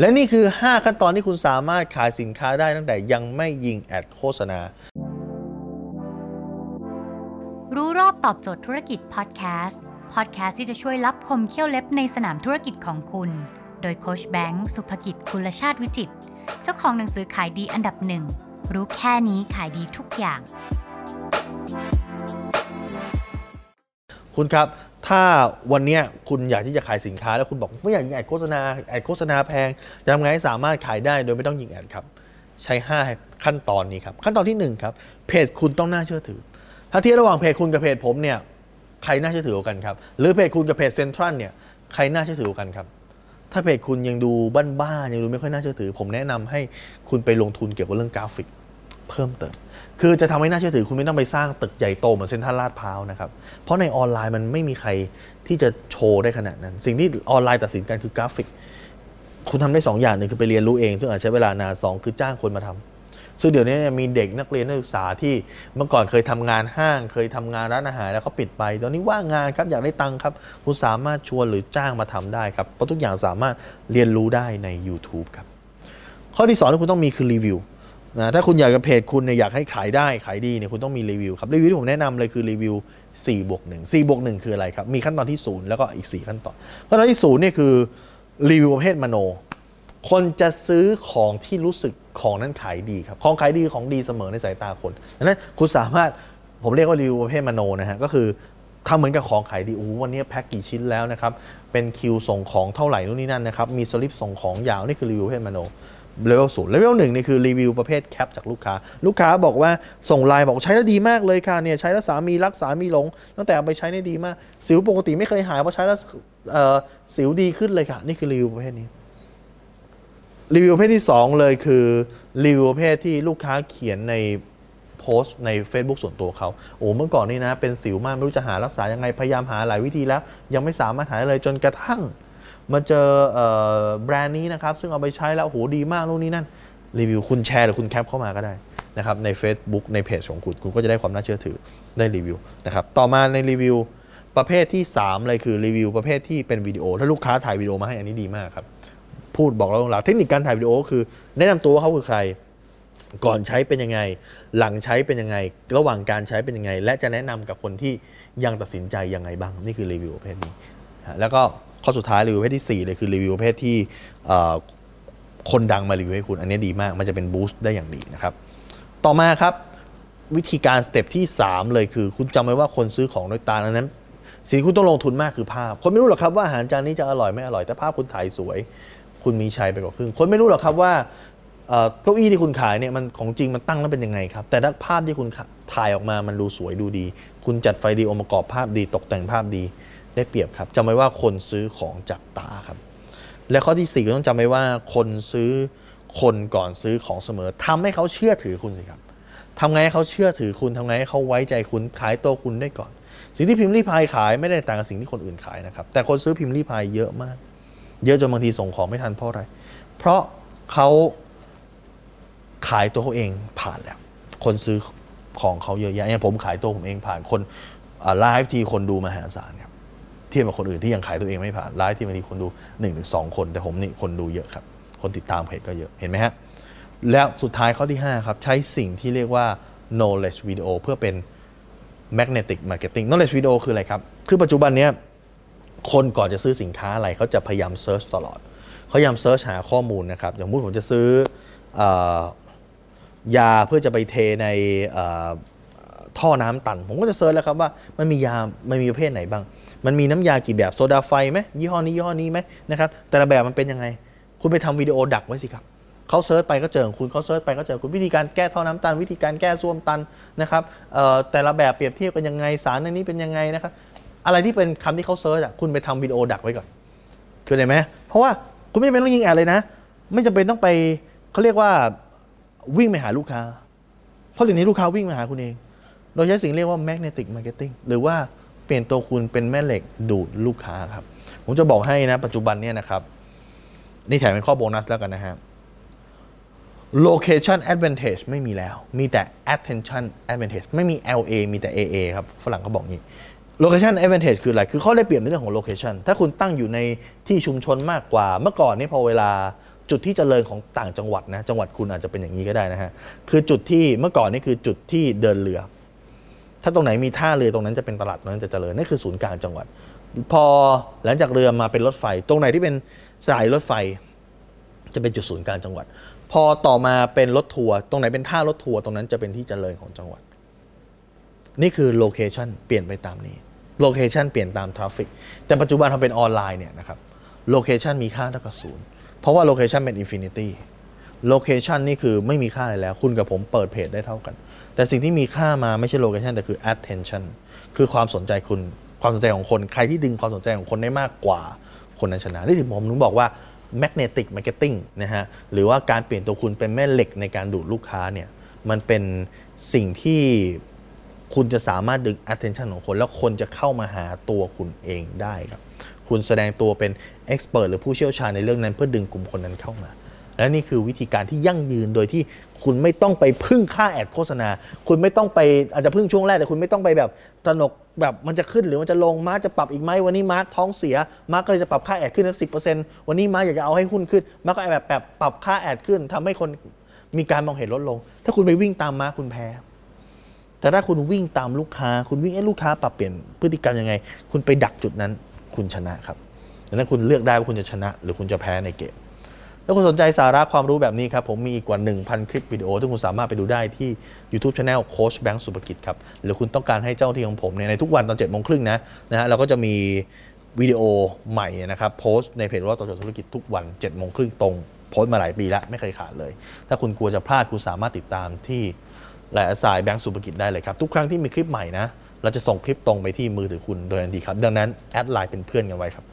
และนี่คือ 5 ขั้นตอนที่คุณสามารถขายสินค้าได้ตั้งแต่ยังไม่ยิงแอดโฆษณา รู้รอบตอบโจทย์ธุรกิจพอดแคสต์ พอดแคสต์ที่จะช่วยรับคมเขี้ยวเล็บในสนามธุรกิจของคุณ โดยโคชแบงค์สุภกิจคุณชาติวิจิต เจ้าของหนังสือขายดีอันดับหนึ่ง รู้แค่นี้ขายดีทุกอย่าง คุณครับ ถ้าวันนี้คุณอยากที่จะขายสินค้า แล้วคุณบอกไม่อยากยิง ad โฆษณา ad โฆษณาแพงจะทำไงให้สามารถขายได้โดยไม่ต้องยิง ad ครับ ใช้ 5 ขั้นตอนนี้ครับ ขั้นตอนที่ 1 ครับ เพจคุณต้องน่าเชื่อถือ ถ้าเทียบระหว่างเพจคุณกับเพจผมเนี่ยใครน่าเชื่อถือกันครับหรือเพจคุณกับเพจเซ็นทรัลเนี่ยใครน่าเชื่อถือกันครับถ้าเพจคุณยังดูบ้านๆยังดูไม่ค่อยน่าเชื่อถือ ผมแนะนำให้คุณไปลงทุนเกี่ยวกับเรื่องกราฟิก เพิ่มเติม คือจะทำให้น่าเชื่อถือคุณไม่ต้องไปสร้างตึกใหญ่โตเหมือนเซ็นทรัลลาดพร้าวนะครับ เพราะในออนไลน์มันไม่มีใครที่จะโชว์ได้ขนาดนั้น สิ่งที่ออนไลน์ตัดสินกันคือกราฟิก คุณทำได้2ออย่างหนึ่งคือไปเรียนรู้เอง ซึ่งอาจใช้เวลานานสองคือจ้างคนมาทำซึ่งเดี๋ยวนี้มีเด็กนักเรียนนักศึกษาที่เมื่อก่อนเคยทำงานห้าง เคยทำงานร้านอาหารแล้วเขาปิดไป ตอนนี้ว่างงานครับอยากได้ตังค์ครับคุณสามารถชวนหรือจ้างมาทำได้ครับเพราะทุกอย่างสามารถเรียนรู้ได้ใน YouTube ครับข้อที่สองที่คุณต้องมีคือรีวิว นะถ้าคุณอยากจะเพจคุณเนี่ยอยากให้ขายได้ขายดีเนี่ยคุณต้องมีรีวิวครับรีวิวที่ผมแนะนำเลยคือรีวิว4บวก1 4บวก1คืออะไรครับ มีขั้นตอนที่ 0 แล้วก็อีก 4 ขั้นตอนขั้นตอนที่0เนี่ยคือรีวิวประเภทมโน คนจะซื้อของที่รู้สึกของนั้นขายดีครับของขายดีของดีเสมอในสายตาคนดังนั้นคุณสามารถผมเรียกว่ารีวิวประเภทมโนนะฮะก็คือทำเหมือนกับของขายดีโอ้วันนี้แพ็คกี่ชิ้นแล้วนะครับเป็นคิวส่งของเท่าไหร่นู่นนี่นั่นนะครับมีสลิปส่งของยาวนี่คือรีวิวประเภทมโน เลเวลศูนย์เลเวลหนึ่งนี่คือรีวิวประเภท cap จากลูกค้า ลูกค้าบอกว่าส่งไลน์บอกใช้แล้วดีมากเลยค่ะเนี่ยใช้แล้วสามีรักสามีหลง ตั้งแต่เอาไปใช้ได้ดีมาก สิวปกติไม่เคยหายพราะใช้แล้วสิวดีขึ้นเลยค่ะ นี่คือรีวิวประเภทนี้รีวิวประเภทที่ 2 เลยคือรีวิวประเภทที่ลูกค้าเขียนในโพสต์ใน Facebook ส่วนตัวเขาโอ้เมื่อก่อนนี่นะ เป็นสิวมาก ไม่รู้จะหารักษายังไง พยายามหาหลายวิธีแล้ว ยังไม่สามารถหาได้เลยจนกระทั่ง มาเจอแบรนด์นี้นะครับ ซึ่งเอาไปใช้แล้วโหดีมากนู่นนี่นั่น รีวิวคุณแชร์หรือคุณแคปเข้ามาก็ได้นะครับใน Facebook ในเพจของคุณ คุณก็จะได้ความน่าเชื่อถือได้รีวิวนะครับต่อมาในรีวิวประเภทที่ 3 เลยคือรีวิวประเภทที่เป็นวิดีโอ ถ้าลูกค้าถ่ายวิดีโอมาให้อันนี้ดีมากครับ พูดบอกเราหลักเทคนิคการถ่ายวิดีโอก็คือ แนะนำตัวว่าเขาคือใคร ก่อนใช้เป็นยังไง หลังใช้เป็นยังไง ระหว่างการใช้เป็นยังไง และจะแนะนำกับคนที่ยังตัดสินใจยังไงบ้าง นี่คือรีวิวประเภทนี้ แล้วก็ ข้อสุดท้ายรีวิวประเภทที่ 4 เลยคือรีวิวประเภทที่คนดังมารีวิวให้คุณ อันนี้ดีมาก มันจะเป็นบูสต์ได้อย่างดีนะครับ ต่อมาครับวิธีการสเต็ปที่ 3 เลยคือ คุณจำไว้ว่าคนซื้อของด้วยตาดังนั้นสิ่งที่คุณต้องลงทุนมากคือภาพ คนไม่รู้หรอกครับว่าอาหารจานนี้จะอร่อยไม่อร่อยแต่ภาพคุณถ่ายสวย คุณมีชัยไปกว่าครึ่งคนไม่รู้หรอกครับว่าเก้าอี้ที่คุณขายเนี่ยมันของจริงมันตั้งแล้วเป็นยังไงครับ แต่ถ้าภาพที่คุณถ่ายออกมามันดูสวยดูดี คุณจัดไฟดีองค์ประกอบภาพดีตกแต่งภาพดี ได้เปรียบครับจำไว้ว่าคนซื้อของจากตาครับ และข้อที่4ก็ต้องจำไว้ว่าคนซื้อคนก่อนซื้อของเสมอทำให้เขาเชื่อถือคุณสิครับทำไงให้เขาเชื่อถือคุณทำไงให้เขาไว้ใจคุณขายตัวคุณได้ก่อน สิ่งที่พิมพ์รีพายขายไม่ได้ต่างกับสิ่งที่คนอื่นขายนะครับแต่คนซื้อพิมพ์รีพายเยอะมาก เยอะจนบางทีส่งของไม่ทันเพราะอะไร เพราะเขาขายตัวเขาเองผ่านแล้ว คนซื้อของเขาเยอะแยะอย่างผมขายตัวผมเองผ่านคนไลฟ์ทีคนดูมหาศาลครับ เทียบกับคนอื่นที่ยังขายตัวเองไม่ผ่านไลฟ์ที่บางทีคนดู 1 คนถึง 2 คน แต่ผมนี่คนดูเยอะครับ คนติดตามเพจก็เยอะเห็นไหมฮะแล้วสุดท้ายข้อที่ 5 ครับ ใช้สิ่งที่เรียกว่า knowledge video เพื่อเป็น magnetic marketing knowledge video คืออะไรครับ คือปัจจุบันเนี้ยคนก่อนจะซื้อสินค้าอะไรเขาจะพยายาม search ตลอดเขาพยายาม search หาข้อมูลนะครับ อย่างสมมุติผมจะซื้อออยาเพื่อจะไปเทใน ท่อน้ำตัน ผมก็จะ search แล้วครับว่ามันมียามันมีประเภทไหนบ้าง มันมีน้ำยากี่แบบโซดาไฟไหมยี่ห้อนี้ยี่ห้อนี้ไหมนะครับแต่ละแบบมันเป็นยังไง คุณไปทำวิดีโอดักไว้สิครับเขา search ไปก็เจอคุณเขา search ไปก็เจอคุณวิธีการแก้ท่อน้ำตัน วิธีการแก้ส้วมตันนะครับแต่ละแบบเปรียบเทียบกันยังไงสารในนี้เป็นยังไงนะครับอะไรที่เป็นคำที่เขา search อะคุณไปทำวิดีโอดักไว้ก่อนคือเห็นไหมเพราะว่าคุณไม่จำเป็นต้องยิง ad เลยนะ ไม่จำเป็นต้องไปเขาเรียกว่าวิ่งไปหาลูกค้า เพราะเดี๋ยวนี้ลูกค้าวิ่งมาหาคุณเอง โดยใช้สิ่งเรียกว่า magnetic marketing หรือว่าเปลี่ยนตัวคุณเป็นแม่เหล็กดูดลูกค้าครับ ผมจะบอกให้นะปัจจุบันเนี่ยนะครับ นี่แถมเป็นข้อโบนัสแล้วกันนะฮะ location advantage ไม่มีแล้ว มีแต่ attention advantage ไม่มี LA มีแต่ AA ครับ ฝรั่งเขาบอกงี้ location advantage คืออะไร คือข้อได้เปรียบในเรื่องของ location ถ้าคุณตั้งอยู่ในที่ชุมชนมากกว่า เมื่อก่อนนี่พอเวลาจุดที่เจริญของต่างจังหวัดนะ จังหวัดคุณอาจจะเป็นอย่างนี้ก็ได้นะฮะ คือจุดที่เมื่อก่อนนี่คือจุดที่เดินเรือ ถ้าตรงไหนมีท่าเรือตรงนั้นจะเป็นตลาดตรงนั้นจะเจริญนั่นคือศูนย์กลางจังหวัด พอหลังจากเรือมาเป็นรถไฟ ตรงไหนที่เป็นสายรถไฟ จะเป็นจุดศูนย์กลางจังหวัด พอต่อมาเป็นรถทัวร์ตรงไหนเป็นท่ารถทัวร์ตรงนั้นจะเป็นที่เจริญของจังหวัด นี่คือ location เปลี่ยนไปตามนี้location เปลี่ยนตาม traffic แต่ปัจจุบันทำเป็นออนไลน์เนี่ยนะครับ location มีค่าเท่ากับศูนย์เพราะว่า location เป็น infinity location นี่คือไม่มีค่าอะไรแล้ว คุณกับผมเปิดเพจได้เท่ากัน แต่สิ่งที่มีค่ามาไม่ใช่ location แต่คือ attention คือความสนใจคุณความสนใจของคนใครที่ดึงความสนใจของคนได้มากกว่าคนนั้นชนะนี่ถึงผมถึงบอกว่า magnetic marketing นะฮะหรือว่าการเปลี่ยนตัวคุณเป็นแม่เหล็กในการดูดลูกค้าเนี่ยมันเป็นสิ่งที่คุณจะสามารถดึง attention ของคน แล้วคนจะเข้ามาหาตัวคุณเองได้ครับ คุณแสดงตัวเป็น expert หรือผู้เชี่ยวชาญในเรื่องนั้นเพื่อดึงกลุ่มคนนั้นเข้ามา และนี่คือวิธีการที่ยั่งยืนโดยที่คุณไม่ต้องไปพึ่งค่า ad โฆษณา คุณไม่ต้องไปอาจจะพึ่งช่วงแรกแต่คุณไม่ต้องไปแบบตระหนกแบบมันจะขึ้นหรือมันจะลงมาร์กจะปรับอีกไหมวันนี้มาร์กท้องเสียมาร์กก็เลยจะปรับค่า ad ขึ้นสักสิบวันนี้มาร์กอยากจะเอาให้หุ้นขึ้นมาร์กก็แบบแบบปรับค่า ad ขึ้นทำให้คนมีการมองเห็นลดลง ถ้าคุณไปวิ่งตามมาร์กคุณแพ้ แต่ถ้าคุณวิ่งตามลูกค้า คุณวิ่งให้ลูกค้าปรับเปลี่ยนพฤติกรรมยังไง คุณไปดักจุดนั้น คุณชนะครับดังนั้นคุณเลือกได้ว่าคุณจะชนะ หรือคุณจะแพ้ในเกม ถ้าคุณสนใจสาระความรู้แบบนี้ครับ ผมมีอีกกว่า 1,000 คลิปวิดีโอที่คุณสามารถไปดูได้ที่ YouTube Channel โค้ชแบงค์สุภกิจครับ หรือคุณต้องการให้เจ้าที่ของผมเนี่ยในทุกวันตอน7จ็ดโมงครึ่งนะนะฮะเราก็จะมีวิดีโอใหม่นะครับโพสต์ในเพจว่าต่อจดธุรกิจทุกวัน7จ็ดโมงครึ่งตรงโพสต์มาหลายปีแล้วไม่เคยขาดเลย ถ้าคุณกลัวจะพลาดคุณสามารถติดตามที่และสายแบงก์สุภกิจได้เลยครับ ทุกครั้งที่มีคลิปใหม่นะเราจะส่งคลิปตรงไปที่มือถือคุณโดยทันทีครับ ดังนั้นแอดไลน์เป็นเพื่อนกันไว้ครับ